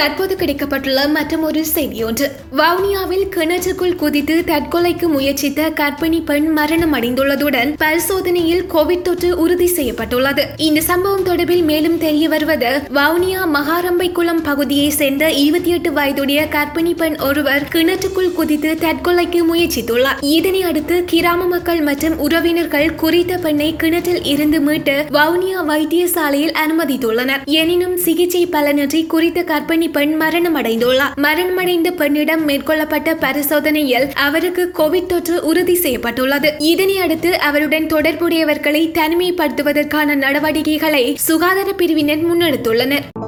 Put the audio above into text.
தற்போது கிடைக்கப்பட்டுள்ள மற்றொரு செய்தியொன்று. வவுனியாவில் கிணற்றுக்குள் குதித்து தற்கொலைக்கு முயற்சித்த கர்ப்பிணி பெண் மரணம் அடைந்துள்ளதுடன் பரிசோதனையில் கோவிட் தொற்று உறுதி செய்யப்பட்டுள்ளது. இந்த சம்பவம் தொடர்பில் மேலும் தெரிய வருவது வவுனியா மகாரம்பை குளம் பகுதியை சேர்ந்த இருபத்தி எட்டு வயதுடைய கர்ப்பிணி பெண் ஒருவர் கிணற்றுக்குள் குதித்து தற்கொலைக்கு முயற்சித்துள்ளார். இதனை அடுத்து கிராம மக்கள் மற்றும் உறவினர்கள் குறித்த பெண்ணை கிணற்றில் இருந்து மீட்டு வவுனியா வைத்தியசாலையில் அனுமதித்துள்ளனர். எனினும் சிகிச்சை பலனின்றி குறித்த கர்ப்பிணி பெண் மரணமடைந்துள்ளார். மரணமடைந்த பெண்ணிடம் மேற்கொள்ளப்பட்ட பரிசோதனையில் அவருக்கு கோவிட் தொற்று உறுதி செய்யப்பட்டுள்ளது. இதனை அடுத்து அவருடன் தொடர்புடையவர்களை தனிமைப்படுத்துவதற்கான நடவடிக்கைகளை சுகாதார பிரிவினர் முன்னெடுத்துள்ளனர்.